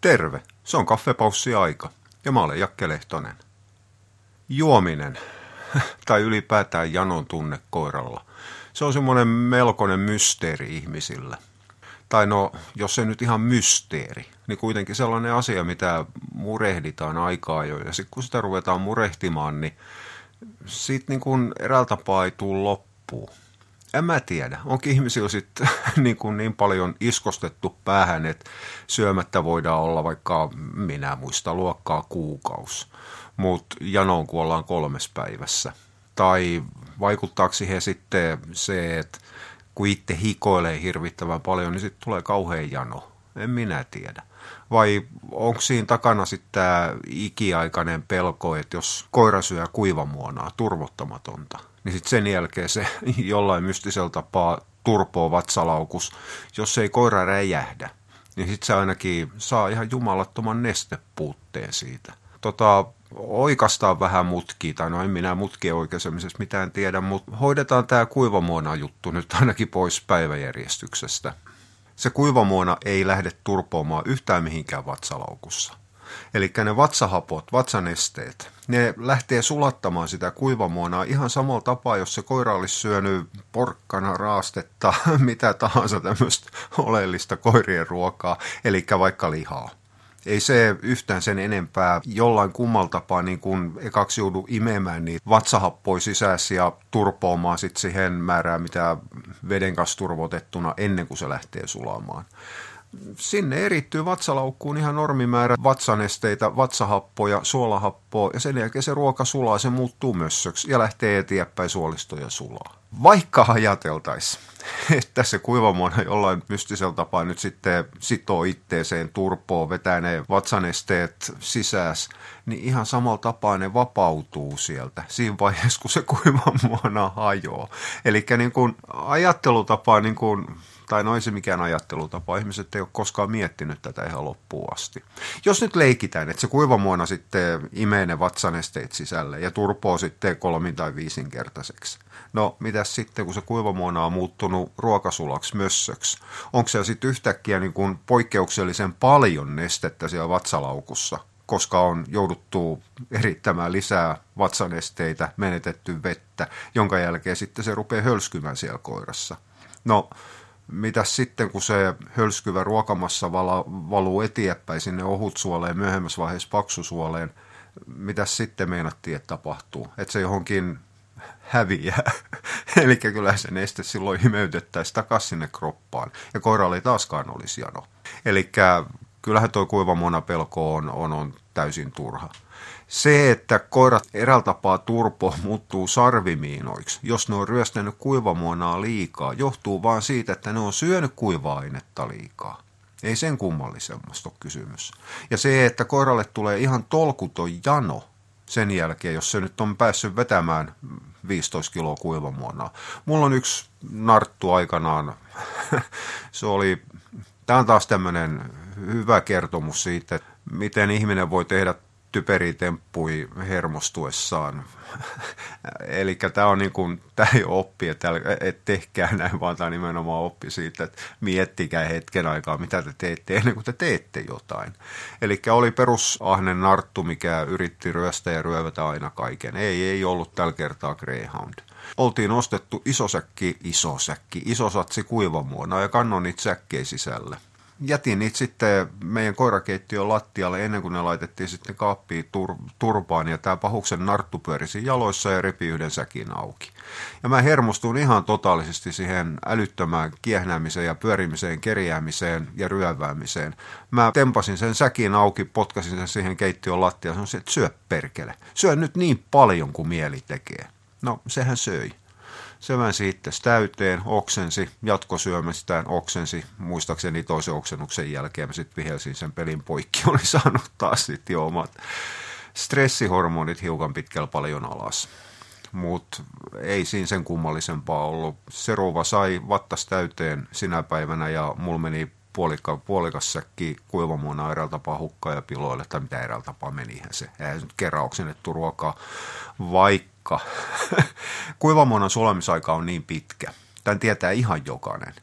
Terve, se on aika ja mä olen Jakke Lehtonen. Juominen, tai ylipäätään janon tunne koiralla, se on semmoinen melkoinen mysteeri ihmisillä. Tai no, jos se nyt ihan mysteeri, niin kuitenkin sellainen asia, mitä murehditaan aikaa jo. Ja sitten kun sitä ruvetaan murehtimaan, niin siitä niin kuin eräältä tapaa ei loppuun. En mä tiedä. Onkin ihmisillä sitten niin, niin paljon iskostettu päähän, että syömättä voidaan olla vaikka minä muista luokkaa kuukaus. Mutta janoon kuollaan kolmes päivässä. Tai vaikuttaako siihen sitten se, että kun itse hikoilee hirvittävän paljon, niin sitten tulee kauhean jano. En minä tiedä. Vai onko siinä takana sitten tämä ikiaikainen pelko, että jos koira syö kuivamuonaa, turvottamatonta, niin sitten sen jälkeen se jollain mystisellä tapaa turpoo vatsalaukus. Jos ei koira räjähdä, niin sitten se ainakin saa ihan jumalattoman nestepuutteen siitä. Tota, oikastaan vähän mutkia, tai no en minä mutkien oikeasemisesta mitään tiedä, mutta hoidetaan tämä kuivamuona juttu nyt ainakin pois päiväjärjestyksestä. Se kuivamuona ei lähde turpoamaan yhtään mihinkään vatsalaukussa. Eli ne vatsahapot, vatsanesteet, ne lähtee sulattamaan sitä kuivamuonaa ihan samalla tapaa, jos se koira olisi syönyt porkkana, raastetta, mitä tahansa tämmöistä oleellista koirien ruokaa, eli vaikka lihaa ei se yhtään sen enempää jollain kummaltapaa niin kuin ekaksi joudu imemään niitä vatsahappoja sisässä ja turpoamaan sitten siihen määrään, mitä veden kanssa turvotettuna ennen kuin se lähtee sulamaan. Sinne erittyy vatsalaukkuun ihan normimäärä vatsanesteitä, vatsahappoja, suolahappoa ja sen jälkeen se ruoka sulaa, se muuttuu mössöksi ja lähtee eteenpäin suolistoja sulaa. Vaikka ajateltaisiin, että se kuivamuona jollain mystisellä tapaa nyt sitten sitoo itteeseen turpoon, vetää ne vatsanesteet sisääs, niin ihan samalla tapaa ne vapautuu sieltä siinä vaiheessa, kun se kuivamuona hajoaa. Eli niin kuin ajattelutapa niin kuin tai noin se mikään ajattelutapa. Ihmiset ei ole koskaan miettinyt tätä ihan loppuun asti. Jos nyt leikitään, että se kuivamuona sitten imee ne vatsanesteet sisälle ja turpoo sitten kolmin tai viisinkertaiseksi. No, mitä sitten, kun se kuivamuona on muuttunut ruokasulaksi, mössöksi? Onko se sitten yhtäkkiä niin kuin poikkeuksellisen paljon nestettä siellä vatsalaukussa? koska on jouduttu erittämään lisää vatsanesteitä, menetetty vettä, jonka jälkeen sitten se rupeaa hölskymään siellä koirassa. No, mitä sitten, kun se hölskyvä ruokamassa vala, valuu eteenpäin sinne ohutsuoleen, myöhemmässä vaiheessa paksusuoleen, mitä sitten meinattiin, että tapahtuu? Että se johonkin häviää. Eli kyllä se neste silloin imeytettäisiin takaisin sinne kroppaan. Ja koiralle ei taaskaan olisi jano. Eli kyllähän tuo kuivamonapelko on, on, on täysin turha. Se, että koirat eräältä tapaa turpo muuttuu sarvimiinoiksi, jos ne on ryöstänyt kuivamuonaa liikaa, johtuu vain siitä, että ne on syönyt kuiva-ainetta liikaa. Ei sen kummallisemmasta ole kysymys. Ja se, että koiralle tulee ihan tolkuton jano sen jälkeen, jos se nyt on päässyt vetämään 15 kiloa kuivamuonaa. Mulla on yksi narttu aikanaan, se oli, tämä on taas tämmöinen hyvä kertomus siitä, että miten ihminen voi tehdä typeriä temppui hermostuessaan. Eli tämä on niin kuin, tämä ei oppi, että et tehkää näin, vaan tämä nimenomaan oppi siitä, että miettikää hetken aikaa, mitä te teette ennen kuin te teette jotain. Eli oli perusahnen narttu, mikä yritti ryöstä ja ryövätä aina kaiken. Ei, ei ollut tällä kertaa Greyhound. Oltiin ostettu isosäkki, isosäkki, isosatsi kuivamuona ja kannon niitä säkkejä sisälle jätin niitä sitten meidän koirakeittiön lattialle ennen kuin ne laitettiin sitten kaappiin tur- turpaan ja tämä pahuksen narttu pyörisi jaloissa ja repi yhden säkin auki. Ja mä hermostuin ihan totaalisesti siihen älyttömään kiehnäämiseen ja pyörimiseen, kerjäämiseen ja ryöväämiseen. Mä tempasin sen säkin auki, potkasin sen siihen keittiön lattiaan ja sanoin, että syö perkele. Syö nyt niin paljon kuin mieli tekee. No, sehän söi. Se väänsi itse täyteen, oksensi, jatkosyömistään oksensi. Muistaakseni toisen oksennuksen jälkeen mä sitten vihelsin sen pelin poikki. Oli saanut taas sitten jo omat stressihormonit hiukan pitkällä paljon alas. Mutta ei siinä sen kummallisempaa ollut. Seruva sai vattas täyteen sinä päivänä ja mulla meni puolikka, puolikas säkki kuivamuona eräältä tapaa hukkaa ja piloille, tai mitä eräältä tapaa menihän se. Eihän nyt kerran oksennettu ruokaa, vaikka kuivamuonan sulamisaika on niin pitkä. Tämän tietää ihan jokainen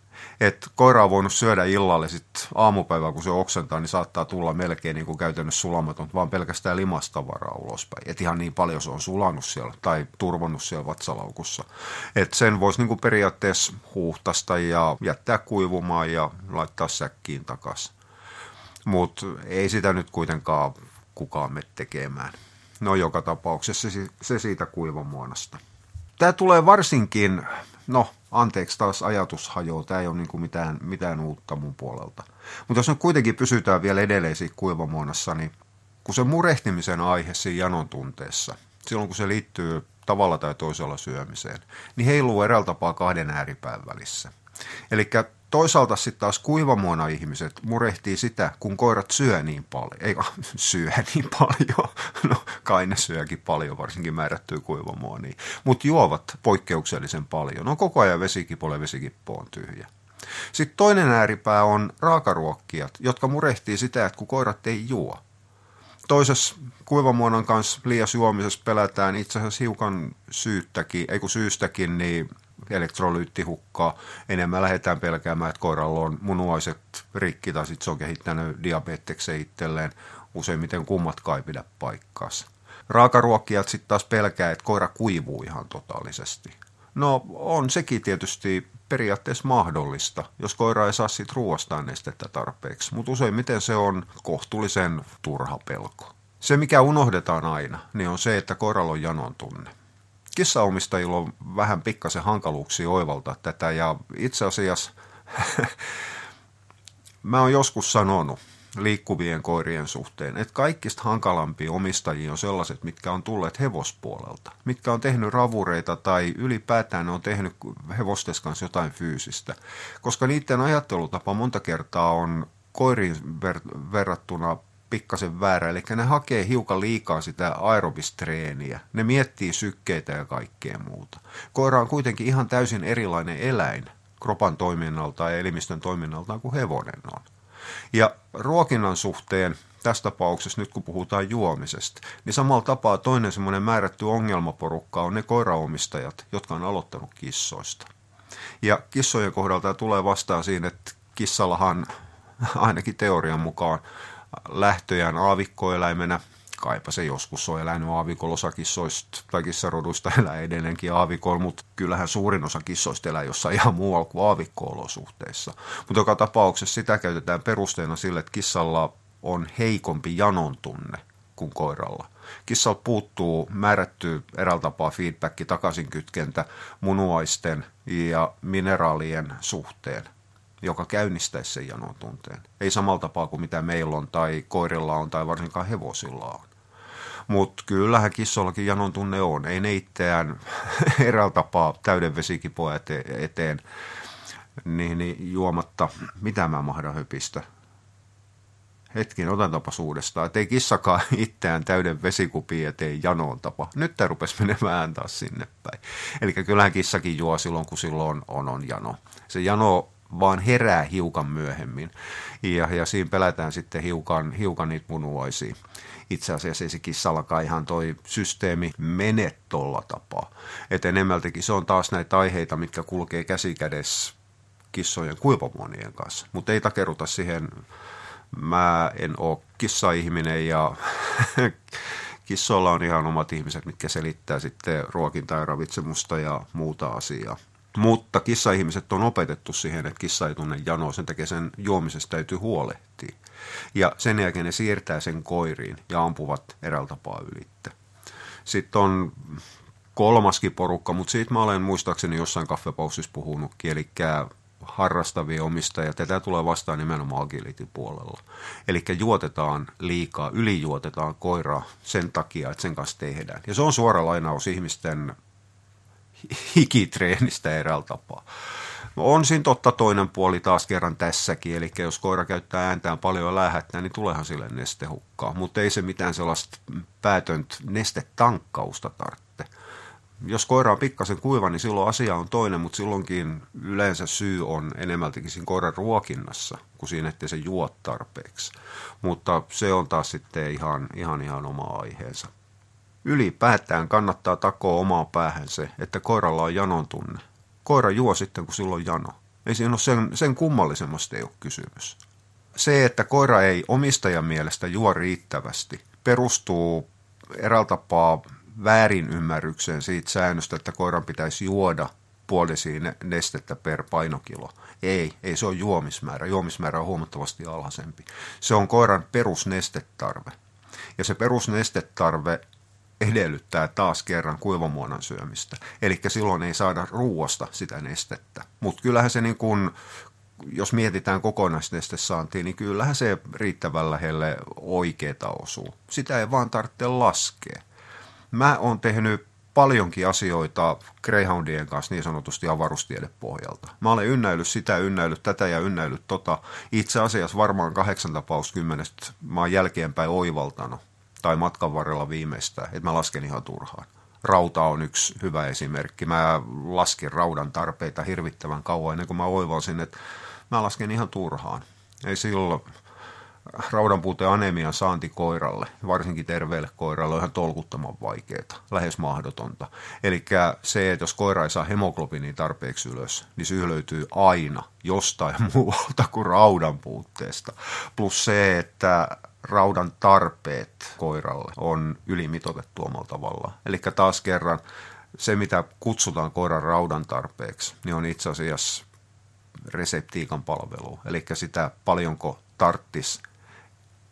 että koira on voinut syödä illalle sitten aamupäivää, kun se oksentaa, niin saattaa tulla melkein niin kuin käytännössä sulamaton, vaan pelkästään limastavaraa ulospäin. Että ihan niin paljon se on sulanut siellä tai turvonnut siellä vatsalaukussa. Että sen voisi niin kuin periaatteessa huuhtasta ja jättää kuivumaan ja laittaa säkkiin takaisin. Mutta ei sitä nyt kuitenkaan kukaan me tekemään. No joka tapauksessa se, siitä kuivamuonasta. Tämä tulee varsinkin, no anteeksi taas ajatus hajoaa, tämä ei ole niin mitään, mitään uutta mun puolelta. Mutta jos nyt kuitenkin pysytään vielä edelleen siinä kuivamuonassa, niin kun se murehtimisen aihe siinä janon tunteessa, silloin kun se liittyy tavalla tai toisella syömiseen, niin heiluu eräällä tapaa kahden ääripään välissä. Eli toisaalta sitten taas kuivamuona ihmiset murehtii sitä, kun koirat syö niin paljon. Ei syö niin paljon. No kai ne syökin paljon, varsinkin määrättyy kuivamuoniin. Mutta juovat poikkeuksellisen paljon. No koko ajan vesikipole, vesikippo on tyhjä. Sitten toinen ääripää on raakaruokkijat, jotka murehtii sitä, että kun koirat ei juo. Toisessa kuivamuonan kanssa liias juomisessa pelätään itse asiassa hiukan syyttäkin, ei kun syystäkin, niin elektrolyyttihukkaa. Enemmän lähdetään pelkäämään, että koiralla on munuaiset rikki tai sitten se on kehittänyt diabeteksen itselleen. Useimmiten kummatkaan ei pidä paikkaansa. Raakaruokkijat sitten taas pelkää, että koira kuivuu ihan totaalisesti. No on sekin tietysti periaatteessa mahdollista, jos koira ei saa siitä ruoastaan nestettä tarpeeksi, mutta useimmiten se on kohtuullisen turha pelko. Se, mikä unohdetaan aina, niin on se, että koiralla on janon tunne kissaomistajilla on vähän pikkasen hankaluuksia oivaltaa tätä ja itse asiassa mä oon joskus sanonut liikkuvien koirien suhteen, että kaikista hankalampia omistajia on sellaiset, mitkä on tulleet hevospuolelta, mitkä on tehnyt ravureita tai ylipäätään ne on tehnyt hevostes kanssa jotain fyysistä, koska niiden ajattelutapa monta kertaa on koiriin ver- verrattuna pikkasen väärä, eli ne hakee hiukan liikaa sitä aerobistreeniä. Ne miettii sykkeitä ja kaikkea muuta. Koira on kuitenkin ihan täysin erilainen eläin kropan toiminnalta ja elimistön toiminnaltaan kuin hevonen on. Ja ruokinnan suhteen, tässä tapauksessa nyt kun puhutaan juomisesta, niin samalla tapaa toinen semmoinen määrätty ongelmaporukka on ne koiraomistajat, jotka on aloittanut kissoista. Ja kissojen kohdalta tulee vastaan siinä, että kissallahan ainakin teorian mukaan lähtöjään aavikkoeläimenä. Kaipa se joskus on elänyt aavikolla, osa kissoista tai kissaroduista elää edelleenkin aavikolla, mutta kyllähän suurin osa kissoista elää jossain ihan muualla kuin aavikko-olosuhteissa. Mutta joka tapauksessa sitä käytetään perusteena sille, että kissalla on heikompi janon tunne kuin koiralla. Kissalla puuttuu määrätty eräällä tapaa feedback takaisin kytkentä munuaisten ja mineraalien suhteen joka käynnistäisi sen janon tunteen. Ei samalla tapaa kuin mitä meillä on tai koirilla on tai varsinkaan hevosilla on. Mutta kyllähän kissollakin janon tunne on. Ei ne itseään eräällä tapaa täyden vesikipoa eteen niin, niin juomatta, mitä mä mahdan höpistä. Hetkin, otan tapas uudestaan. Ei kissakaan itseään täyden vesikupi eteen janoon tapa. Nyt tämä rupesi menemään taas sinne päin. Eli kyllähän kissakin juo silloin, kun silloin on, on jano. Se jano vaan herää hiukan myöhemmin. Ja, ja siinä pelätään sitten hiukan, hiukan niitä munuaisia. Itse asiassa ei se kissallakaan ihan toi systeemi mene tolla tapaa. Et enemmältikin se on taas näitä aiheita, mitkä kulkee käsikädessä kissojen kuivamuonien kanssa. Mutta ei takeruta siihen, mä en ole kissa-ihminen ja kissoilla on ihan omat ihmiset, mitkä selittää sitten ruokintaa ja ravitsemusta ja muuta asiaa. Mutta kissa-ihmiset on opetettu siihen, että kissa ei tunne janoa, sen takia sen juomisesta täytyy huolehtia. Ja sen jälkeen ne siirtää sen koiriin ja ampuvat eräällä tapaa ylittä. Sitten on kolmaskin porukka, mutta siitä mä olen muistaakseni jossain kaffepaussissa puhunutkin, eli harrastavia omistajia. Tätä tulee vastaan nimenomaan agility puolella. Eli juotetaan liikaa, ylijuotetaan koiraa sen takia, että sen kanssa tehdään. Ja se on suora lainaus ihmisten hikitreenistä eräällä tapaa. On siinä totta toinen puoli taas kerran tässäkin, eli jos koira käyttää ääntään paljon lähettää, niin tuleehan sille nestehukkaa, mutta ei se mitään sellaista päätöntä nestetankkausta tarvitse. Jos koira on pikkasen kuiva, niin silloin asia on toinen, mutta silloinkin yleensä syy on enemmältikin siinä koiran ruokinnassa, kuin siinä, että se juo tarpeeksi. Mutta se on taas sitten ihan, ihan, ihan oma aiheensa. Ylipäätään kannattaa takoa omaa päähän se, että koiralla on janon tunne. Koira juo sitten, kun silloin jano. Ei siinä ole sen, sen kummallisemmasta ei ole kysymys. Se, että koira ei omistajan mielestä juo riittävästi, perustuu eräällä tapaa väärinymmärrykseen siitä säännöstä, että koiran pitäisi juoda puolisiin nestettä per painokilo. Ei, ei se ole juomismäärä. Juomismäärä on huomattavasti alhaisempi. Se on koiran perusnestetarve. Ja se perusnestetarve edellyttää taas kerran kuivamuonan syömistä. Eli silloin ei saada ruoasta sitä nestettä. Mutta kyllähän se niin kun, jos mietitään kokonaisnestesaantia, niin kyllähän se riittävän lähelle oikeeta osuu. Sitä ei vaan tarvitse laskea. Mä oon tehnyt paljonkin asioita Greyhoundien kanssa niin sanotusti avaruustiedepohjalta. Mä olen ynnäillyt sitä, ynnäillyt tätä ja ynnäillyt tota. Itse asiassa varmaan kahdeksan tapaus kymmenestä mä oon jälkeenpäin oivaltanut, tai matkan varrella viimeistään, että mä lasken ihan turhaan. Rauta on yksi hyvä esimerkki. Mä laskin raudan tarpeita hirvittävän kauan ennen kuin mä oivalsin, että mä lasken ihan turhaan. Ei silloin raudanpuute anemian saanti koiralle, varsinkin terveelle koiralle, on ihan tolkuttoman vaikeaa, lähes mahdotonta. Eli se, että jos koira ei saa hemoglobinia tarpeeksi ylös, niin syy löytyy aina jostain muualta kuin raudan puutteesta. Plus se, että raudan tarpeet koiralle on ylimitotettu omalla tavalla. Eli taas kerran se, mitä kutsutaan koiran raudan tarpeeksi, niin on itse asiassa reseptiikan palvelu. Eli sitä paljonko tarttis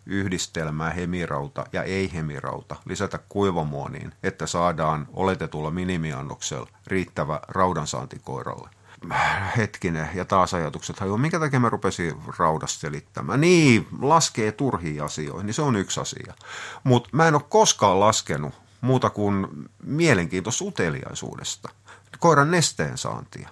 yhdistelmää hemirauta ja ei-hemirauta lisätä kuivamuoniin, että saadaan oletetulla minimiannoksella riittävä raudansaanti koiralle. Hetkinen, ja taas ajatukset hajoaa. Minkä takia mä rupesin raudasta selittämään? Niin, laskee turhiin asioihin, niin se on yksi asia. Mutta mä en ole koskaan laskenut muuta kuin mielenkiintoista uteliaisuudesta. Koiran nesteen saantia.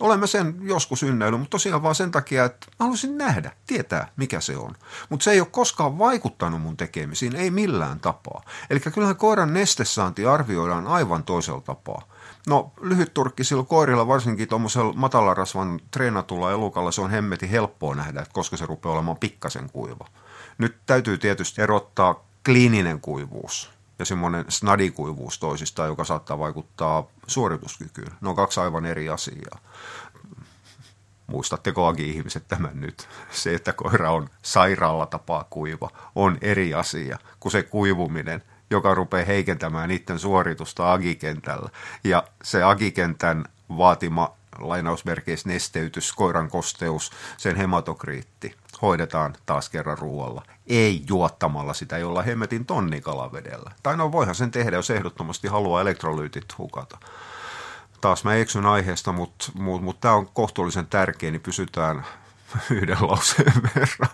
Olemme sen joskus ynnäily, mutta tosiaan vaan sen takia, että mä haluaisin nähdä, tietää mikä se on. Mutta se ei ole koskaan vaikuttanut mun tekemisiin, ei millään tapaa. Eli kyllähän koiran nestesaanti arvioidaan aivan toisella tapaa. No lyhytturkkisilla koirilla, varsinkin tuommoisella matalarasvan treenatulla elukalla, se on hemmeti helppoa nähdä, että koska se rupeaa olemaan pikkasen kuiva. Nyt täytyy tietysti erottaa kliininen kuivuus ja semmoinen snadikuivuus toisistaan, joka saattaa vaikuttaa suorituskykyyn. Ne on kaksi aivan eri asiaa. Muistatteko agi-ihmiset tämän nyt? Se, että koira on sairaalla tapaa kuiva, on eri asia kuin se kuivuminen, joka rupeaa heikentämään niiden suoritusta agikentällä. Ja se agikentän vaatima lainausmerkeissä nesteytys, koiran kosteus, sen hematokriitti hoidetaan taas kerran ruoalla. Ei juottamalla sitä jolla hemmetin tonnikalavedellä. Tai no voihan sen tehdä, jos ehdottomasti haluaa elektrolyytit hukata. Taas mä eksyn aiheesta, mutta mut, mut tämä on kohtuullisen tärkeä, niin pysytään yhden lauseen verran.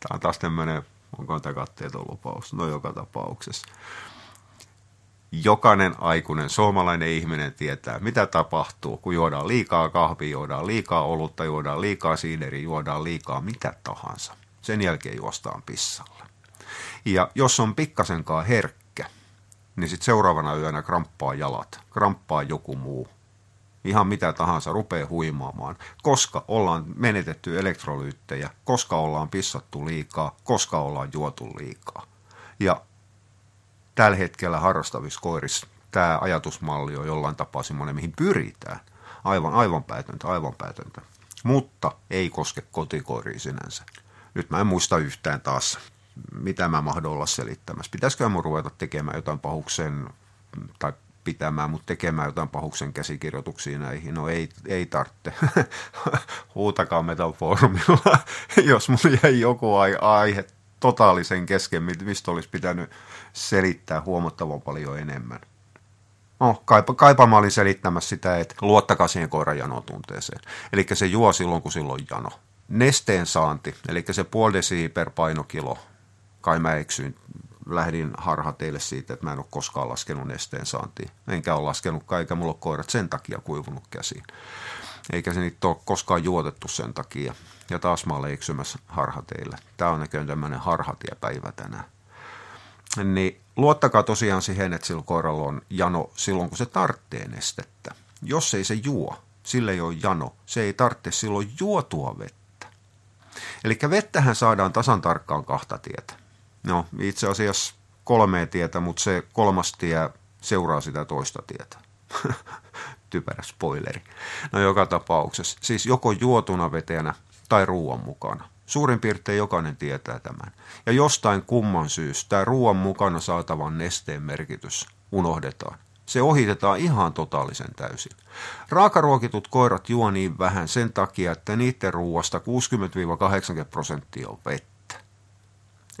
Tämä on taas tämmöinen, onko tämä katteeton lupaus? No joka tapauksessa jokainen aikuinen suomalainen ihminen tietää, mitä tapahtuu, kun juodaan liikaa kahvia, juodaan liikaa olutta, juodaan liikaa siideriä, juodaan liikaa mitä tahansa. Sen jälkeen juostaan pissalle. Ja jos on pikkasenkaan herkkä, niin sitten seuraavana yönä kramppaa jalat, kramppaa joku muu. Ihan mitä tahansa rupeaa huimaamaan, koska ollaan menetetty elektrolyyttejä, koska ollaan pissattu liikaa, koska ollaan juotu liikaa. Ja tällä hetkellä harrastavissa koirissa tämä ajatusmalli on jollain tapaa semmoinen, mihin pyritään. Aivan, aivan päätöntä, aivan päätöntä. Mutta ei koske kotikoiria sinänsä. Nyt mä en muista yhtään taas, mitä mä olla selittämässä. Pitäisikö mun ruveta tekemään jotain pahuksen, tai pitämään, mutta tekemään jotain pahuksen käsikirjoituksia näihin. No ei, ei tarvitse. Huutakaa Metal Forumilla, jos mulla jäi joku aihe totaalisen kesken, mistä olisi pitänyt selittää huomattavan paljon enemmän. No, kaipa, kaipa mä olin selittämässä sitä, että luottakaa siihen koiran janotunteeseen. Eli se juo silloin, kun silloin jano. Nesteen saanti, eli se puoli desi per painokilo. Kai mä eksyin, lähdin harha teille siitä, että mä en ole koskaan laskenut nesteen saantia. Enkä ole laskenut, eikä mulla ole koirat sen takia kuivunut käsiin. Eikä se niitä ole koskaan juotettu sen takia. Ja taas mä olen eksymässä harhateille. Tämä on näköjään tämmöinen harhatiepäivä tänään. Niin luottakaa tosiaan siihen, että sillä koiralla on jano silloin, kun se tarvitsee nestettä. Jos ei se juo, sille ei ole jano. Se ei tarvitse silloin juotua vettä. Eli vettähän saadaan tasan tarkkaan kahta tietä. No, itse asiassa kolmea tietä, mutta se kolmas tie seuraa sitä toista tietä. Typerä spoileri. No joka tapauksessa, siis joko juotuna vetenä tai ruoan mukana. Suurin piirtein jokainen tietää tämän. Ja jostain kumman syystä tämä ruoan mukana saatavan nesteen merkitys unohdetaan. Se ohitetaan ihan totaalisen täysin. Raakaruokitut koirat juo niin vähän sen takia, että niiden ruoasta 60-80 prosenttia on vettä.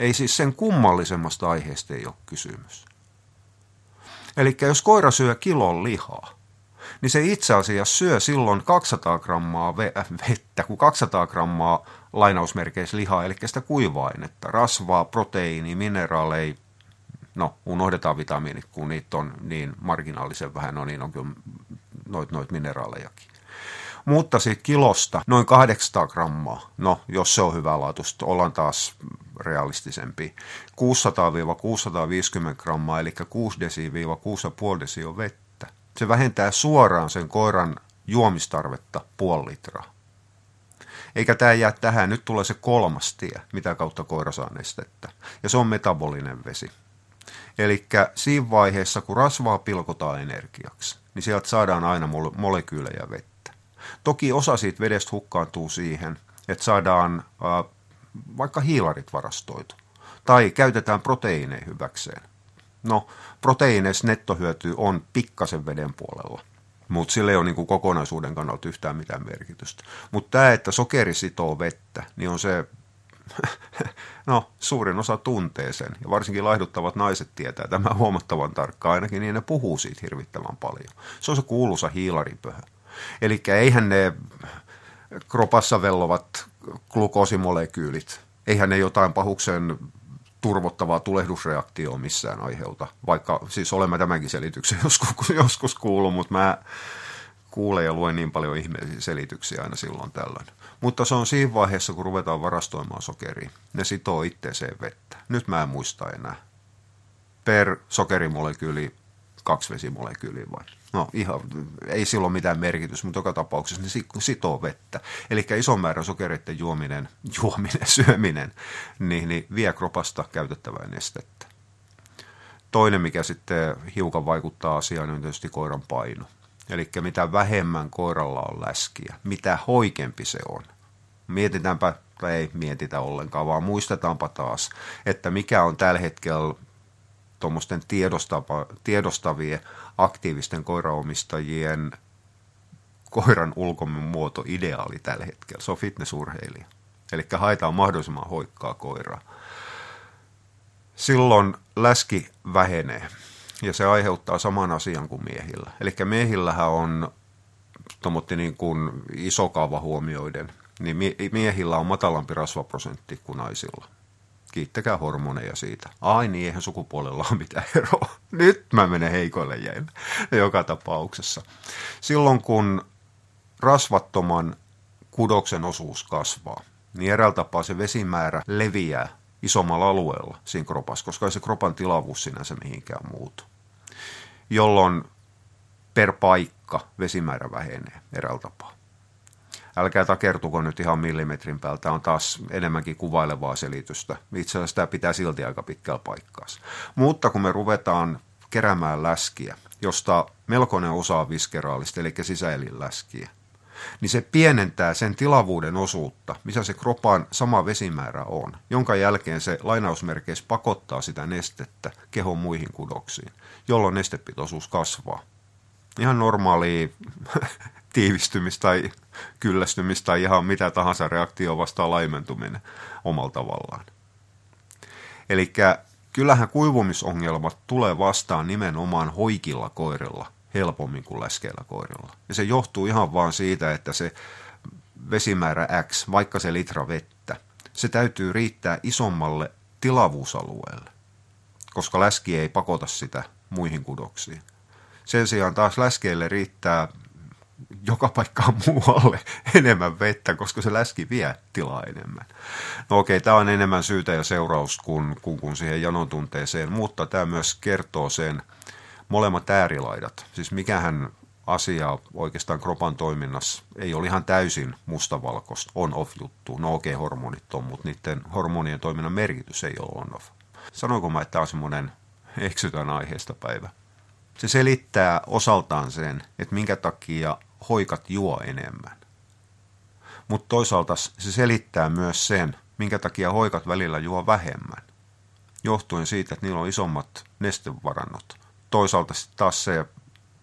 Ei siis sen kummallisemmasta aiheesta ei ole kysymys. Eli jos koira syö kilon lihaa, niin se itse asiassa syö silloin 200 grammaa vettä, kun 200 grammaa lainausmerkeissä lihaa, eli sitä kuiva-ainetta, rasvaa, proteiini, mineraaleja, no unohdetaan vitamiinit, kun niitä on niin marginaalisen vähän, no niin on kyllä noit, noit mineraalejakin. Mutta sitten kilosta noin 800 grammaa, no jos se on hyvä laatusta, ollaan taas realistisempi. 600-650 grammaa, eli 6 desi-6,5 desi on vettä. Se vähentää suoraan sen koiran juomistarvetta puoli litraa. Eikä tämä jää tähän, nyt tulee se kolmas tie, mitä kautta koira saa nestettä. Ja se on metabolinen vesi. Eli siinä vaiheessa, kun rasvaa pilkotaan energiaksi, niin sieltä saadaan aina molekyylejä vettä. Toki osa siitä vedestä hukkaantuu siihen, että saadaan äh, vaikka hiilarit varastoitu. Tai käytetään proteiineja hyväkseen. No, proteiineissa nettohyöty on pikkasen veden puolella. Mutta sillä ei ole niin kokonaisuuden kannalta yhtään mitään merkitystä. Mutta tämä, että sokeri sitoo vettä, niin on se No, suurin osa tuntee sen, ja varsinkin laihduttavat naiset tietää tämän huomattavan tarkkaan, ainakin niin ne puhuu siitä hirvittävän paljon. Se on se kuuluisa hiilaripöhö. Eli eihän ne kropassa vellovat glukoosimolekyylit, eihän ne jotain pahuksen turvottavaa tulehdusreaktioa missään aiheuta, vaikka siis olemme tämänkin selityksen joskus, joskus kuullut, mutta mä kuulen ja luen niin paljon ihmeellisiä selityksiä aina silloin tällöin. Mutta se on siinä vaiheessa, kun ruvetaan varastoimaan sokeria. Ne sitoo itteeseen vettä. Nyt mä en muista enää. Per sokerimolekyyli kaksi vesimolekyyliä vai? No ihan, ei silloin mitään merkitys, mutta joka tapauksessa ne sitoo vettä. Eli ison määrän sokereiden juominen, juominen, syöminen, niin, niin vie kropasta käytettävää nestettä. Toinen, mikä sitten hiukan vaikuttaa asiaan, on tietysti koiran paino. Eli mitä vähemmän koiralla on läskiä, mitä hoikempi se on. Mietitäänpä, tai ei mietitä ollenkaan, vaan muistetaanpa taas, että mikä on tällä hetkellä tuommoisten tiedostavien aktiivisten koiraomistajien koiran ulkomuoto ideaali tällä hetkellä. Se on fitnessurheilija. Eli haetaan mahdollisimman hoikkaa koiraa. Silloin läski vähenee ja se aiheuttaa saman asian kuin miehillä. Eli miehillähän on niin kuin iso kaava huomioiden, niin miehillä on matalampi rasvaprosentti kuin naisilla. Kiittäkää hormoneja siitä. Ai niin, eihän sukupuolella ole mitään eroa. Nyt mä menen heikoille jäille joka tapauksessa. Silloin kun rasvattoman kudoksen osuus kasvaa, niin eräällä tapaa se vesimäärä leviää isommalla alueella siinä kropassa, koska ei se kropan tilavuus sinänsä mihinkään muutu jolloin per paikka vesimäärä vähenee eräällä tapaa. Älkää takertuko nyt ihan millimetrin päältä, on taas enemmänkin kuvailevaa selitystä. Itse asiassa tämä pitää silti aika pitkällä paikkaansa. Mutta kun me ruvetaan keräämään läskiä, josta melkoinen osa on viskeraalista, eli sisäelinläskiä, niin se pienentää sen tilavuuden osuutta, missä se kropan sama vesimäärä on, jonka jälkeen se lainausmerkeissä pakottaa sitä nestettä kehon muihin kudoksiin, jolloin nestepitoisuus kasvaa. Ihan normaali tiivistymistä tai kyllästymistä tai ihan mitä tahansa reaktio vastaan laimentuminen omalla tavallaan. Eli kyllähän kuivumisongelmat tulee vastaan nimenomaan hoikilla koirilla – helpommin kuin läskeillä koirilla. Ja se johtuu ihan vaan siitä, että se vesimäärä X, vaikka se litra vettä, se täytyy riittää isommalle tilavuusalueelle, koska läski ei pakota sitä muihin kudoksiin. Sen sijaan taas läskeille riittää joka paikkaan muualle enemmän vettä, koska se läski vie tilaa enemmän. No okei, tämä on enemmän syytä ja seuraus kuin, kuin, kuin siihen janon tunteeseen, mutta tämä myös kertoo sen, molemmat äärilaidat. Siis mikähän asia oikeastaan kropan toiminnassa ei ole ihan täysin mustavalkoista on-off juttu. No okei, hormonit on, mutta niiden hormonien toiminnan merkitys ei ole on-off. Sanoinko mä, että tämä on semmoinen eksytän aiheesta päivä? Se selittää osaltaan sen, että minkä takia hoikat juo enemmän. Mutta toisaalta se selittää myös sen, minkä takia hoikat välillä juo vähemmän. Johtuen siitä, että niillä on isommat nestevarannot. Toisaalta taas se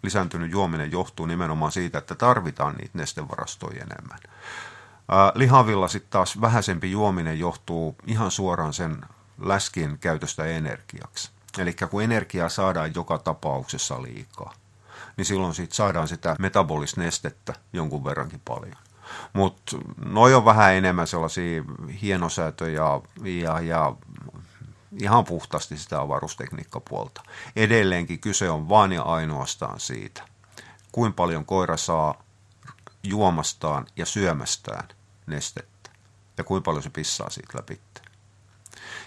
lisääntynyt juominen johtuu nimenomaan siitä, että tarvitaan niitä nestevarastoja enemmän. Lihavilla sitten taas vähäisempi juominen johtuu ihan suoraan sen läskien käytöstä energiaksi. Eli kun energiaa saadaan joka tapauksessa liikaa, niin silloin siitä saadaan sitä metabolista nestettä jonkun verrankin paljon. Mutta noi on vähän enemmän sellaisia hienosäätöjä ja, ja ihan puhtaasti sitä avaruustekniikkapuolta. Edelleenkin kyse on vain ja ainoastaan siitä, kuinka paljon koira saa juomastaan ja syömästään nestettä ja kuinka paljon se pissaa siitä läpi.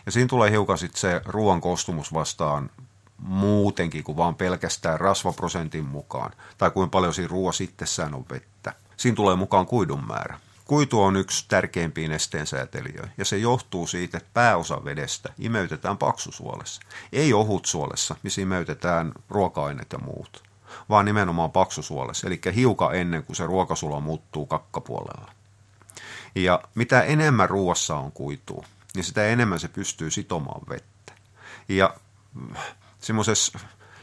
Ja siinä tulee hiukan sitten se ruoan koostumus vastaan muutenkin kuin vaan pelkästään rasvaprosentin mukaan, tai kuinka paljon siinä ruoassa itsessään on vettä. Siinä tulee mukaan kuidun määrä. Kuitu on yksi tärkeimpiä nesteensäätelijöitä, ja se johtuu siitä, että pääosa vedestä imeytetään paksusuolessa. Ei ohutsuolessa, missä imeytetään ruoka-aineet ja muut, vaan nimenomaan paksusuolessa, eli hiukan ennen kuin se ruokasula muuttuu kakkapuolella. Ja mitä enemmän ruoassa on kuitua, niin sitä enemmän se pystyy sitomaan vettä. Ja semmoisessa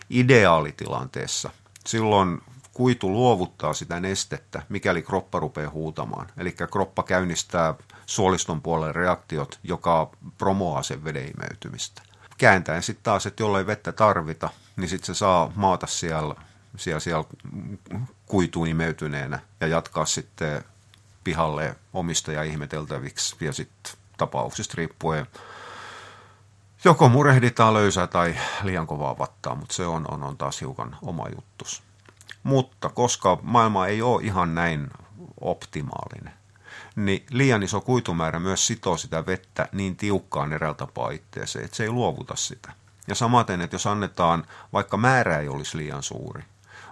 ideaalitilanteessa silloin kuitu luovuttaa sitä nestettä, mikäli kroppa rupeaa huutamaan. Eli kroppa käynnistää suoliston puolen reaktiot, joka promoaa sen veden imeytymistä. Kääntäen sitten taas, että jollei vettä tarvita, niin sitten se saa maata siellä, siellä, siellä kuituun imeytyneenä ja jatkaa sitten pihalle omistaja ihmeteltäviksi ja sitten tapauksista riippuen joko murehditaan löysää tai liian kovaa vattaa, mutta se on, on, on taas hiukan oma juttus. Mutta koska maailma ei ole ihan näin optimaalinen, niin liian iso kuitumäärä myös sitoo sitä vettä niin tiukkaan eräältä tapaa itteeseen, että se ei luovuta sitä. Ja samaten, että jos annetaan, vaikka määrä ei olisi liian suuri,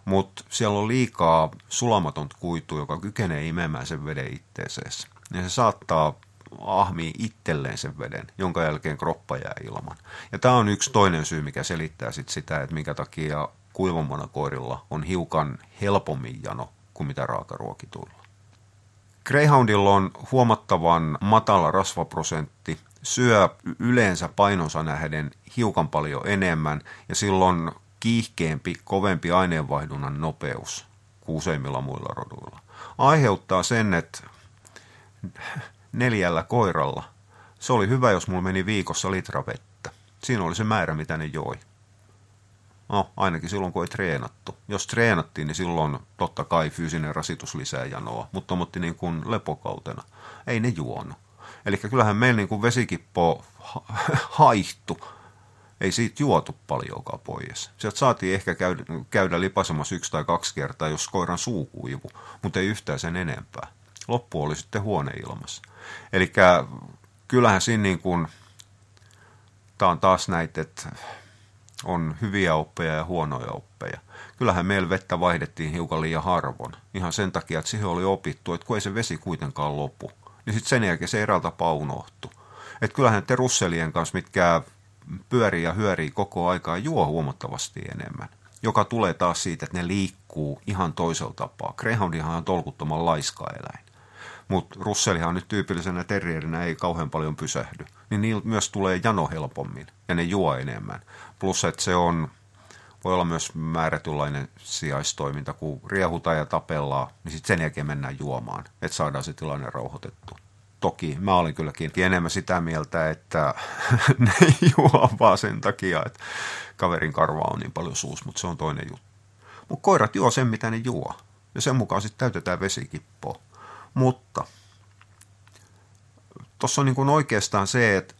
mutta siellä on liikaa sulamaton kuitu, joka kykenee imemään sen veden itteeseen, niin se saattaa ahmii itselleen sen veden, jonka jälkeen kroppa jää ilman. Ja tämä on yksi toinen syy, mikä selittää sit sitä, että minkä takia kuivammana koirilla on hiukan helpommin jano kuin mitä raakaruokituilla. Greyhoundilla on huomattavan matala rasvaprosentti, syö yleensä painonsa nähden hiukan paljon enemmän ja silloin kiihkeämpi, kovempi aineenvaihdunnan nopeus kuin useimmilla muilla roduilla. Aiheuttaa sen, että neljällä koiralla. Se oli hyvä, jos mulla meni viikossa litra vettä. Siinä oli se määrä, mitä ne joi. No, ainakin silloin, kun ei treenattu. Jos treenattiin, niin silloin totta kai fyysinen rasitus lisää janoa, mutta tommotti niin kuin lepokautena. Ei ne juonut. Eli kyllähän meillä niin kuin vesikippo haihtu. Ei siitä juotu paljonkaan pois. Sieltä saatiin ehkä käydä, käydä lipasemassa yksi tai kaksi kertaa, jos koiran suu kuivu, mutta ei yhtään sen enempää. Loppu oli sitten huoneilmassa. Eli kyllähän siinä niin kuin, tämä on taas näitä, että on hyviä oppeja ja huonoja oppeja. Kyllähän meillä vettä vaihdettiin hiukan liian harvoin. Ihan sen takia, että siihen oli opittu, että kun ei se vesi kuitenkaan lopu, niin sitten sen jälkeen se eräältä paunohtu. Että kyllähän te russelien kanssa, mitkä pyörii ja hyörii koko aikaa, juo huomattavasti enemmän. Joka tulee taas siitä, että ne liikkuu ihan toisella tapaa. Greyhoundihan on tolkuttoman laiska eläin mutta Russelihan nyt tyypillisenä terrierinä ei kauhean paljon pysähdy, niin niillä myös tulee jano helpommin ja ne juo enemmän. Plus, että se on, voi olla myös määrätynlainen sijaistoiminta, kun riehutaan ja tapellaan, niin sitten sen jälkeen mennään juomaan, että saadaan se tilanne rauhoitettu. Toki mä olin kylläkin enemmän sitä mieltä, että ne juo vaan sen takia, että kaverin karva on niin paljon suus, mutta se on toinen juttu. Mutta koirat juo sen, mitä ne juo. Ja sen mukaan sitten täytetään vesikippoa. Mutta tuossa on niin kuin oikeastaan se, että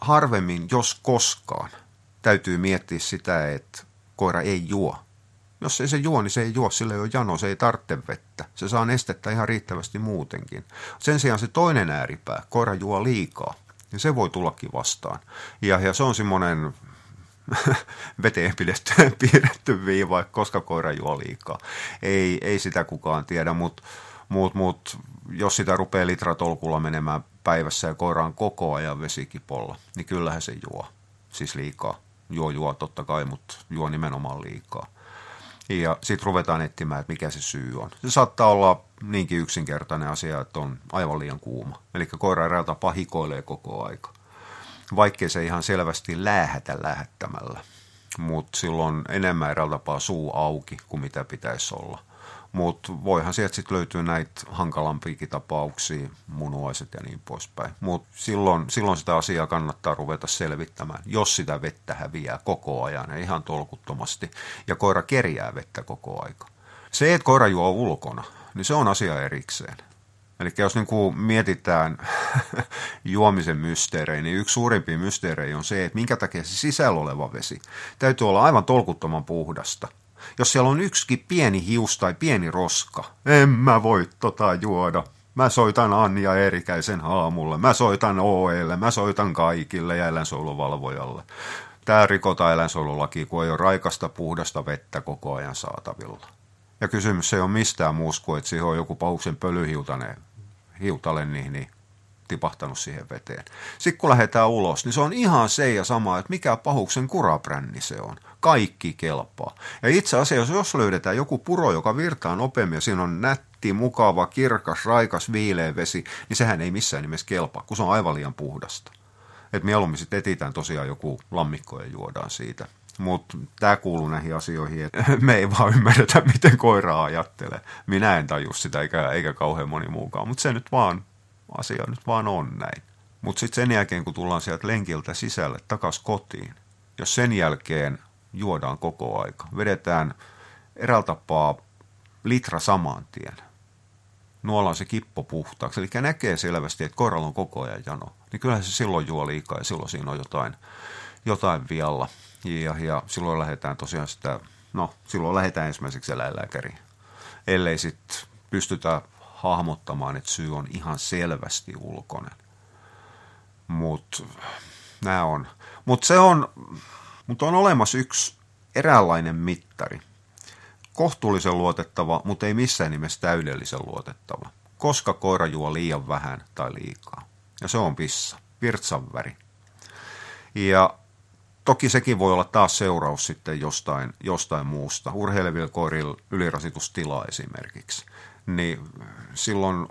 harvemmin, jos koskaan, täytyy miettiä sitä, että koira ei juo. Jos ei se juo, niin se ei juo, sillä ei ole jano, se ei tarvitse vettä. Se saa nestettä ihan riittävästi muutenkin. Sen sijaan se toinen ääripää, koira juo liikaa, niin se voi tullakin vastaan. Ja, ja se on semmoinen veteen pidetty, piirretty viiva, koska koira juo liikaa. Ei, ei sitä kukaan tiedä, mutta Mut, mut, jos sitä rupeaa litratolkulla menemään päivässä ja koira on koko ajan vesikipolla, niin kyllähän se juo. Siis liikaa. juo juo totta kai, mutta juo nimenomaan liikaa. Ja sitten ruvetaan etsimään, että mikä se syy on. Se saattaa olla niinkin yksinkertainen asia, että on aivan liian kuuma. Eli koira eräältä pahikoilee koko aika. Vaikkei se ihan selvästi lähetä lähettämällä. Mutta silloin enemmän eräältä suu auki kuin mitä pitäisi olla. Mutta voihan sieltä sitten löytyä näitä hankalampiakin tapauksia, munuaiset ja niin poispäin. Mutta silloin, silloin sitä asiaa kannattaa ruveta selvittämään, jos sitä vettä häviää koko ajan ja ihan tolkuttomasti. Ja koira kerjää vettä koko aika. Se, että koira juo ulkona, niin se on asia erikseen. Eli jos niin kuin mietitään juomisen mysteerejä, niin yksi suurimpia mysteerejä on se, että minkä takia se sisällä oleva vesi täytyy olla aivan tolkuttoman puhdasta jos siellä on yksikin pieni hius tai pieni roska, en mä voi tota juoda. Mä soitan Anja Erikäisen aamulle, mä soitan OElle, mä soitan kaikille ja eläinsuojeluvalvojalle. Tämä rikotaan eläinsuojelulaki, kun ei ole raikasta puhdasta vettä koko ajan saatavilla. Ja kysymys ei ole mistään muusta kuin, että siihen on joku pahuksen pölyhiutainen hiutale niin, niin tipahtanut siihen veteen. Sitten kun lähdetään ulos, niin se on ihan se ja sama, että mikä pahuksen kurabränni se on. Kaikki kelpaa. Ja itse asiassa, jos löydetään joku puro, joka virtaa nopeammin ja siinä on nätti, mukava, kirkas, raikas, viileä vesi, niin sehän ei missään nimessä kelpaa, kun se on aivan liian puhdasta. Et mieluummin sitten etitään tosiaan joku lammikko ja juodaan siitä. Mutta tämä kuuluu näihin asioihin, että me ei vaan ymmärretä, miten koiraa ajattelee. Minä en taju sitä, eikä, eikä kauhean moni muukaan, mutta se nyt vaan asia nyt vaan on näin. Mutta sitten sen jälkeen, kun tullaan sieltä lenkiltä sisälle takas kotiin, jos sen jälkeen juodaan koko aika, vedetään eräällä tapaa litra saman tien, nuollaan se kippo puhtaaksi, eli näkee selvästi, että koiralla on koko ajan jano, niin kyllähän se silloin juo liikaa ja silloin siinä on jotain, jotain vialla. Ja, ja silloin lähdetään tosiaan sitä, no silloin lähdetään ensimmäiseksi eläinlääkäriin. Ellei sitten pystytä hahmottamaan, että syy on ihan selvästi ulkoinen. Mutta nämä on. Mutta se on, mutta on olemassa yksi eräänlainen mittari. Kohtuullisen luotettava, mutta ei missään nimessä täydellisen luotettava. Koska koira juo liian vähän tai liikaa. Ja se on pissa, virtsan väri. Ja toki sekin voi olla taas seuraus sitten jostain, jostain muusta. Urheilevilla koirilla ylirasitustila esimerkiksi niin silloin,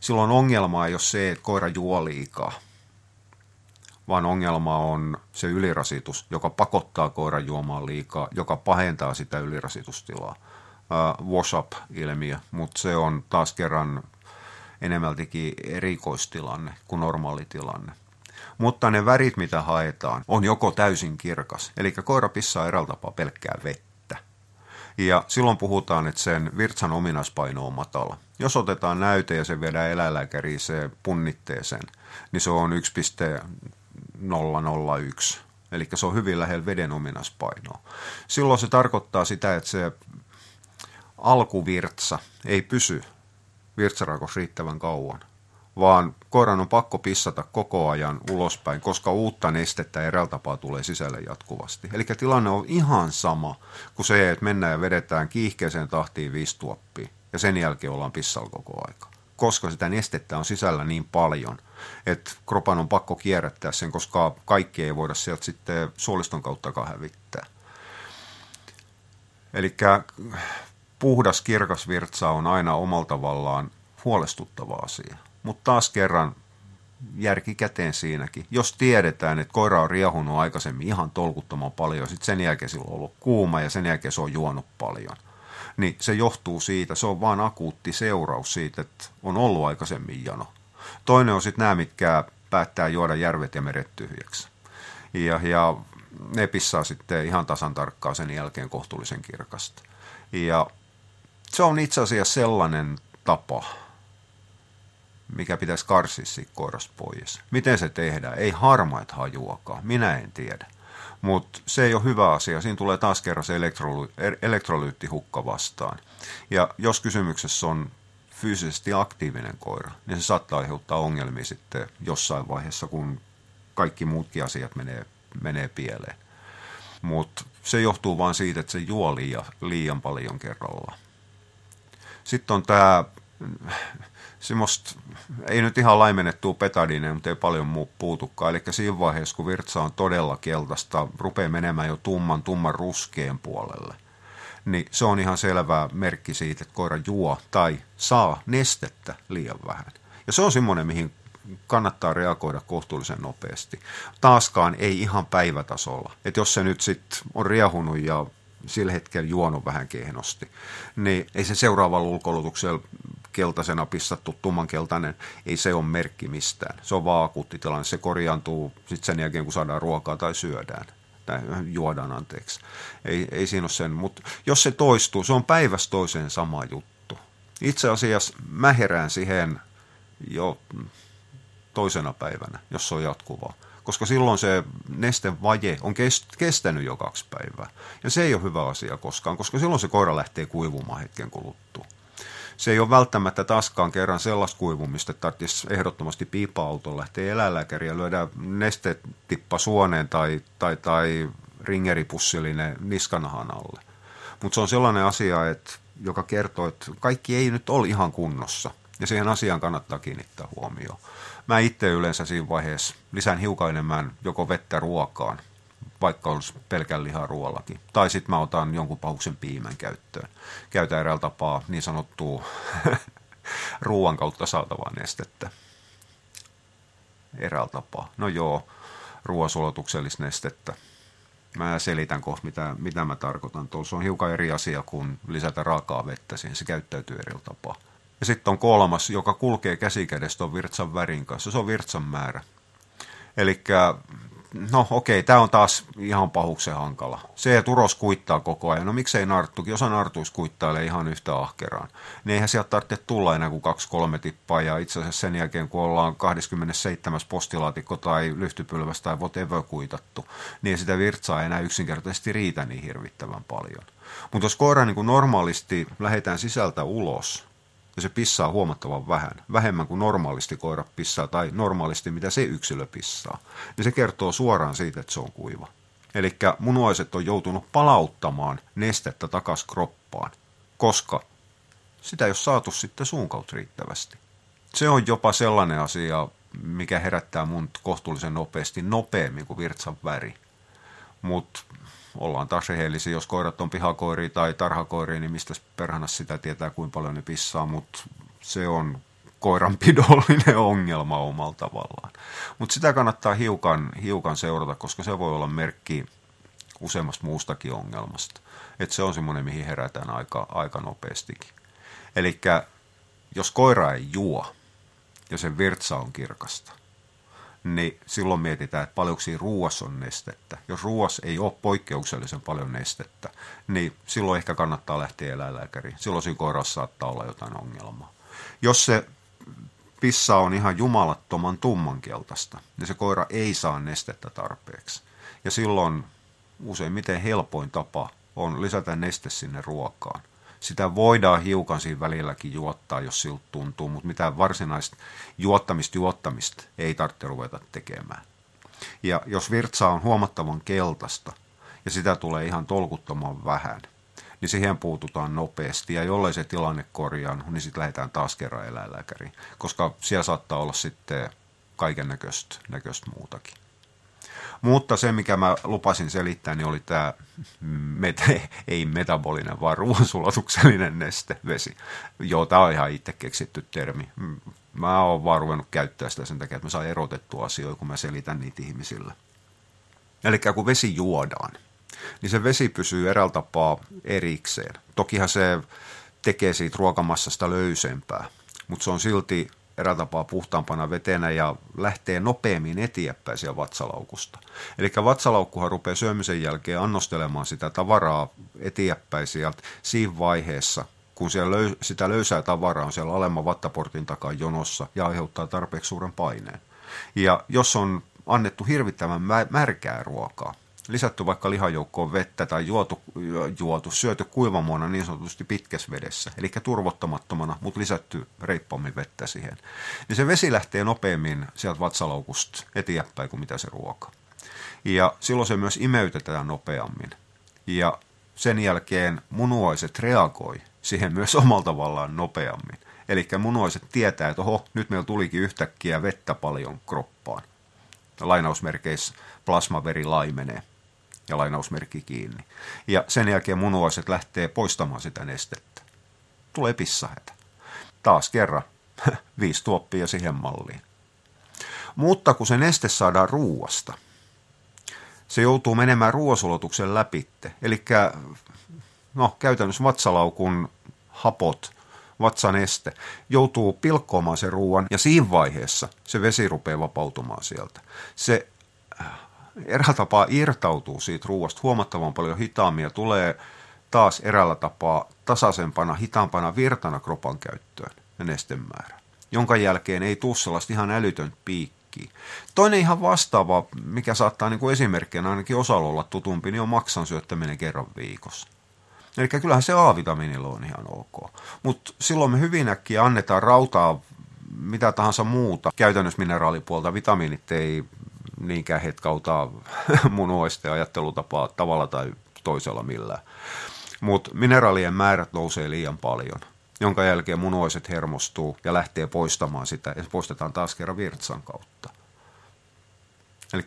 silloin ongelma ei ole se, että koira juo liikaa, vaan ongelma on se ylirasitus, joka pakottaa koiran juomaan liikaa, joka pahentaa sitä ylirasitustilaa. Uh, wash-up-ilmiö, mutta se on taas kerran enemmältikin erikoistilanne kuin normaali tilanne. Mutta ne värit, mitä haetaan, on joko täysin kirkas, eli koira pissaa eräältä tapaa pelkkää vettä ja silloin puhutaan, että sen virtsan ominaispaino on matala. Jos otetaan näyte ja se viedään eläinlääkäriin se punnitteeseen, niin se on 1,001. Eli se on hyvin lähellä veden ominaispainoa. Silloin se tarkoittaa sitä, että se alkuvirtsa ei pysy virtsarakos riittävän kauan vaan koiran on pakko pissata koko ajan ulospäin, koska uutta nestettä eräällä tapaa tulee sisälle jatkuvasti. Eli tilanne on ihan sama kuin se, että mennään ja vedetään kiihkeeseen tahtiin viisi tuoppia ja sen jälkeen ollaan pissalla koko aika. Koska sitä nestettä on sisällä niin paljon, että kropan on pakko kierrättää sen, koska kaikki ei voida sieltä sitten suoliston kautta hävittää. Eli puhdas kirkas virtsa on aina omalla tavallaan huolestuttava asia. Mutta taas kerran järki käteen siinäkin. Jos tiedetään, että koira on riehunut aikaisemmin ihan tolkuttoman paljon, sitten sen jälkeen sillä on ollut kuuma ja sen jälkeen se on juonut paljon, niin se johtuu siitä, se on vain akuutti seuraus siitä, että on ollut aikaisemmin jano. Toinen on sitten nämä, mitkä päättää juoda järvet ja meret tyhjäksi. Ja, ja ne pissaa sitten ihan tasan tarkkaan sen jälkeen kohtuullisen kirkasta. Ja se on itse asiassa sellainen tapa, mikä pitäisi karsia siitä pois. Miten se tehdään? Ei harmaat hajuakaan, minä en tiedä. Mutta se ei ole hyvä asia. Siinä tulee taas kerran se elektroly- elektrolyyttihukka vastaan. Ja jos kysymyksessä on fyysisesti aktiivinen koira, niin se saattaa aiheuttaa ongelmia sitten jossain vaiheessa, kun kaikki muutkin asiat menee, menee pieleen. Mutta se johtuu vain siitä, että se juo liian, liian paljon kerralla. Sitten on tämä semmoista, ei nyt ihan laimennettua petadinen, mutta ei paljon muu puutukaan. Eli siinä vaiheessa, kun virtsa on todella keltaista, rupeaa menemään jo tumman, tumman ruskeen puolelle, niin se on ihan selvä merkki siitä, että koira juo tai saa nestettä liian vähän. Ja se on semmoinen, mihin kannattaa reagoida kohtuullisen nopeasti. Taaskaan ei ihan päivätasolla. Että jos se nyt sitten on riehunut ja sillä hetkellä juonut vähän kehnosti, niin ei se seuraavalla ulkoilutuksella keltaisena pissattu tummankeltainen, ei se ole merkki mistään. Se on vaan akuuttitilanne. Se korjaantuu sitten sen jälkeen, kun saadaan ruokaa tai syödään tai juodaan anteeksi. Ei, ei siinä ole sen, mutta jos se toistuu, se on päivästä toiseen sama juttu. Itse asiassa mä herään siihen jo toisena päivänä, jos se on jatkuvaa. Koska silloin se nestevaje on kestänyt jo kaksi päivää. Ja se ei ole hyvä asia koskaan, koska silloin se koira lähtee kuivumaan hetken kuluttua. Se ei ole välttämättä taaskaan kerran sellaista kuivumista, että tarvitsisi ehdottomasti piipa-auton lähteä eläinlääkäriä ja lyödä nestetippa suoneen tai, tai, tai ringeripussillinen niskanahan alle. Mutta se on sellainen asia, että, joka kertoo, että kaikki ei nyt ole ihan kunnossa. Ja siihen asiaan kannattaa kiinnittää huomioon. Mä itse yleensä siinä vaiheessa lisään hiukan enemmän joko vettä ruokaan, vaikka olisi pelkän lihaa ruoallakin. Tai sitten mä otan jonkun pahuksen piimän käyttöön. Käytän eräällä tapaa niin sanottua ruoan kautta saatavaa nestettä. Eräällä tapaa. No joo, ruoansulatuksellisesta nestettä. Mä selitän kohta, mitä, mitä mä tarkoitan. Tuossa on hiukan eri asia kuin lisätä raakaa vettä siihen. Se käyttäytyy eri tapaa. Ja sitten on kolmas, joka kulkee käsikädessä tuon virtsan värin kanssa. Se on virtsan määrä. Eli no okei, tämä on taas ihan pahuksen hankala. Se, että uros kuittaa koko ajan. No miksei narttukin, osa nartuis kuittailee ihan yhtä ahkeraan. Niin eihän sieltä tarvitse tulla enää kuin kaksi-kolme tippaa. Ja itse asiassa sen jälkeen, kun ollaan 27. postilaatikko tai lyhtypylväs tai whatever kuitattu, niin sitä virtsaa ei enää yksinkertaisesti riitä niin hirvittävän paljon. Mutta jos koira niin kuin normaalisti lähetään sisältä ulos, ja se pissaa huomattavan vähän, vähemmän kuin normaalisti koira pissaa tai normaalisti mitä se yksilö pissaa, niin se kertoo suoraan siitä, että se on kuiva. Eli munuaiset on joutunut palauttamaan nestettä takas kroppaan, koska sitä ei ole saatu sitten suun kautta riittävästi. Se on jopa sellainen asia, mikä herättää mun kohtuullisen nopeasti nopeammin kuin virtsan väri. Mutta ollaan taas rehellisiä, jos koirat on pihakoiria tai tarhakoiria, niin mistä perhana sitä tietää, kuinka paljon ne pissaa, mutta se on koiranpidollinen ongelma omalla tavallaan. Mutta sitä kannattaa hiukan, hiukan seurata, koska se voi olla merkki useammasta muustakin ongelmasta. Et se on semmoinen, mihin herätään aika, aika nopeastikin. Eli jos koira ei juo ja sen virtsa on kirkasta, niin silloin mietitään, että paljonko siinä ruuassa on nestettä. Jos ruuassa ei ole poikkeuksellisen paljon nestettä, niin silloin ehkä kannattaa lähteä eläinlääkäriin. Silloin siinä koirassa saattaa olla jotain ongelmaa. Jos se pissa on ihan jumalattoman tummankeltaista, niin se koira ei saa nestettä tarpeeksi. Ja silloin useimmiten helpoin tapa on lisätä neste sinne ruokaan sitä voidaan hiukan siinä välilläkin juottaa, jos siltä tuntuu, mutta mitään varsinaista juottamista juottamista ei tarvitse ruveta tekemään. Ja jos virtsa on huomattavan keltaista ja sitä tulee ihan tolkuttoman vähän, niin siihen puututaan nopeasti. Ja jollei se tilanne korjaan, niin sitten lähdetään taas kerran eläinlääkäriin, koska siellä saattaa olla sitten kaiken näköistä muutakin. Mutta se, mikä mä lupasin selittää, niin oli tämä met- ei metabolinen, vaan ruoansulatuksellinen neste, vesi. Joo, tämä on ihan itse keksitty termi. Mä oon vaan ruvennut käyttää sitä sen takia, että mä saan erotettua asioita, kun mä selitän niitä ihmisille. Eli kun vesi juodaan, niin se vesi pysyy eräällä tapaa erikseen. Tokihan se tekee siitä ruokamassasta löysempää, mutta se on silti eräällä tapaa puhtaampana vetenä ja lähtee nopeammin eteenpäin siellä vatsalaukusta. Eli vatsalaukkuhan rupeaa syömisen jälkeen annostelemaan sitä tavaraa eteenpäin sieltä siinä vaiheessa, kun siellä löy- sitä löysää tavaraa on siellä alemman vattaportin takaa jonossa ja aiheuttaa tarpeeksi suuren paineen. Ja jos on annettu hirvittävän märkää ruokaa, lisätty vaikka lihajoukkoon vettä tai juotu, juotu syöty kuivamuona niin sanotusti pitkässä vedessä, eli turvottamattomana, mutta lisätty reippaammin vettä siihen, niin se vesi lähtee nopeammin sieltä vatsalaukusta eteenpäin kuin mitä se ruoka. Ja silloin se myös imeytetään nopeammin. Ja sen jälkeen munuaiset reagoi siihen myös omalla tavallaan nopeammin. Eli munuaiset tietää, että oho, nyt meillä tulikin yhtäkkiä vettä paljon kroppaan. Lainausmerkeissä plasmaveri laimenee ja lainausmerkki kiinni. Ja sen jälkeen munuaiset lähtee poistamaan sitä nestettä. Tulee pissahätä. Taas kerran viisi tuoppia siihen malliin. Mutta kun se neste saadaan ruuasta, se joutuu menemään ruoasulatuksen läpitte. Eli no, käytännössä vatsalaukun hapot, vatsaneste, joutuu pilkkoamaan sen ruoan ja siinä vaiheessa se vesi rupeaa vapautumaan sieltä. Se eräällä tapaa irtautuu siitä ruoasta huomattavan paljon hitaammin ja tulee taas eräällä tapaa tasaisempana, hitaampana virtana kropan käyttöön ja nestemäärä, jonka jälkeen ei tule sellaista ihan älytön piikkiä. Toinen ihan vastaava, mikä saattaa niin kuin esimerkkinä ainakin osalla olla tutumpi, niin on maksan syöttäminen kerran viikossa. Eli kyllähän se A-vitamiinilla on ihan ok. Mutta silloin me hyvin äkkiä annetaan rautaa mitä tahansa muuta käytännössä mineraalipuolta. Vitamiinit ei niinkään hetkauta munuaisten ajattelutapaa tavalla tai toisella millään. Mutta mineraalien määrät nousee liian paljon, jonka jälkeen munuaiset hermostuu ja lähtee poistamaan sitä, ja poistetaan taas kerran virtsan kautta. Eli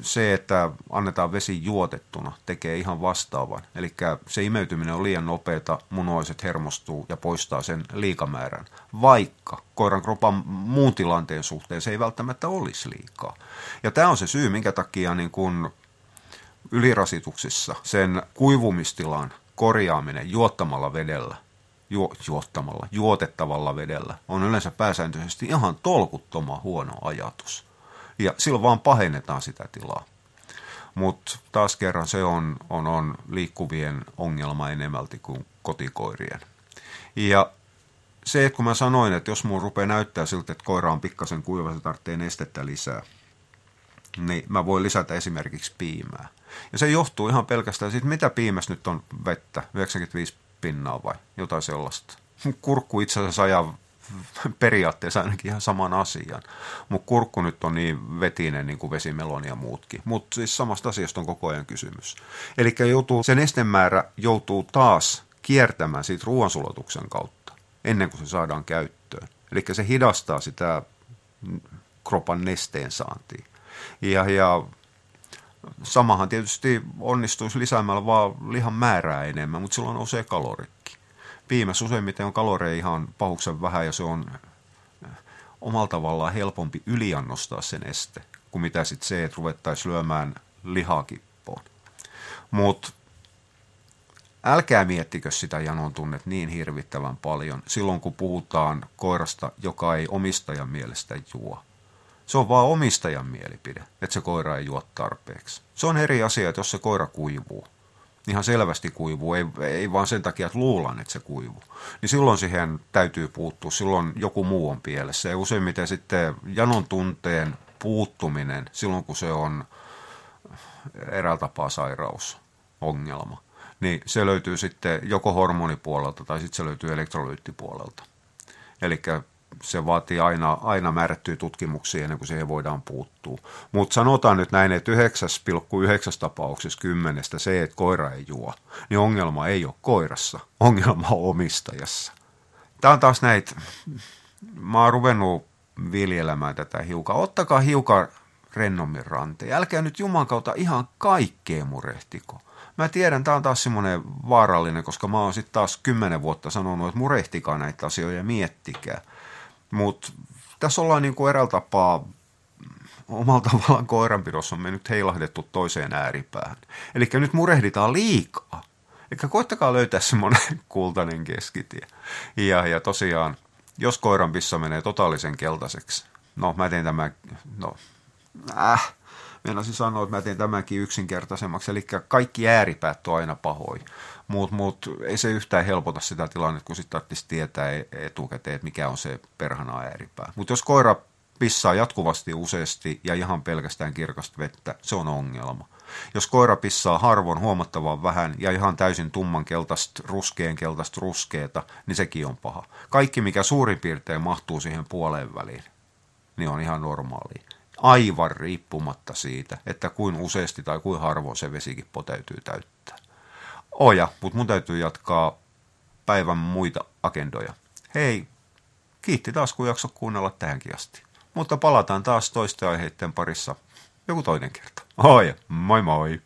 se, että annetaan vesi juotettuna, tekee ihan vastaavan. Eli se imeytyminen on liian nopeata, munuaiset hermostuu ja poistaa sen liikamäärän. Vaikka koiran kropan muun tilanteen suhteen se ei välttämättä olisi liikaa. Ja tämä on se syy, minkä takia niin kun ylirasituksissa sen kuivumistilan korjaaminen juottamalla vedellä ju, juottamalla, juotettavalla vedellä on yleensä pääsääntöisesti ihan tolkuttoman huono ajatus ja silloin vaan pahennetaan sitä tilaa. Mutta taas kerran se on, on, on liikkuvien ongelma enemmälti kuin kotikoirien. Ja se, että kun mä sanoin, että jos mun rupeaa näyttää siltä, että koira on pikkasen kuiva, se tarvitsee nestettä lisää, niin mä voin lisätä esimerkiksi piimää. Ja se johtuu ihan pelkästään siitä, mitä piimässä nyt on vettä, 95 pinnaa vai jotain sellaista. Kurkku itse asiassa ajaa periaatteessa ainakin ihan saman asian. Mutta kurkku nyt on niin vetinen niin kuin vesimeloni ja muutkin. Mutta siis samasta asiasta on koko ajan kysymys. Eli sen nestemäärä joutuu taas kiertämään siitä ruoansulatuksen kautta ennen kuin se saadaan käyttöön. Eli se hidastaa sitä kropan nesteen saantia. Ja, ja samahan tietysti onnistuisi lisäämällä vaan lihan määrää enemmän, mutta silloin nousee kalorit piimässä useimmiten on kaloreja ihan pahuksen vähän ja se on omalla tavallaan helpompi yliannostaa sen este, kuin mitä sitten se, että ruvettaisiin lyömään lihakippoon. Mutta älkää miettikö sitä janon tunnet niin hirvittävän paljon silloin, kun puhutaan koirasta, joka ei omistajan mielestä juo. Se on vaan omistajan mielipide, että se koira ei juo tarpeeksi. Se on eri asia, että jos se koira kuivuu ihan selvästi kuivuu, ei, ei vaan sen takia, että luulan, että se kuivuu. Niin silloin siihen täytyy puuttua, silloin joku muu on pielessä. Ja useimmiten sitten janon tunteen puuttuminen, silloin kun se on eräällä tapaa sairaus, ongelma, niin se löytyy sitten joko hormonipuolelta tai sitten se löytyy elektrolyyttipuolelta. Eli se vaatii aina, aina määrättyjä tutkimuksia ennen kuin siihen voidaan puuttua. Mutta sanotaan nyt näin, että 9,9 tapauksessa kymmenestä se, että koira ei juo, niin ongelma ei ole koirassa, ongelma on omistajassa. Tämä on taas näitä, mä oon ruvennut viljelemään tätä hiukan. Ottakaa hiukan rennommin ranteen. Älkää nyt Juman kautta ihan kaikkea murehtiko. Mä tiedän, tämä on taas semmoinen vaarallinen, koska mä oon sitten taas kymmenen vuotta sanonut, että murehtikaa näitä asioita ja miettikää. Mutta tässä ollaan niin kuin eräällä tapaa omalla tavallaan koiranpidossa on mennyt heilahdettu toiseen ääripäähän. Eli nyt murehditaan liikaa. Eli koittakaa löytää semmoinen kultainen keskitie. Ja, ja tosiaan, jos koiran pissa menee totaalisen keltaiseksi, no mä teen tämän, no, äh, meinasin sanoa, että mä teen tämänkin yksinkertaisemmaksi, eli kaikki ääripäät on aina pahoin mutta mut, ei se yhtään helpota sitä tilannetta, kun sitten tarvitsisi tietää e- etukäteen, että mikä on se perhana ääripää. Mutta jos koira pissaa jatkuvasti useasti ja ihan pelkästään kirkasta vettä, se on ongelma. Jos koira pissaa harvoin huomattavan vähän ja ihan täysin tumman keltaista, ruskeen keltaista ruskeeta, niin sekin on paha. Kaikki, mikä suurin piirtein mahtuu siihen puoleen väliin, niin on ihan normaali. Aivan riippumatta siitä, että kuin useasti tai kuin harvoin se vesikin täytyy täyttää. Oja, mutta mun täytyy jatkaa päivän muita agendoja. Hei! Kiitti taas, kun jakso kuunnella tähänkin asti. Mutta palataan taas toisten aiheiden parissa joku toinen kerta. Oi, moi moi!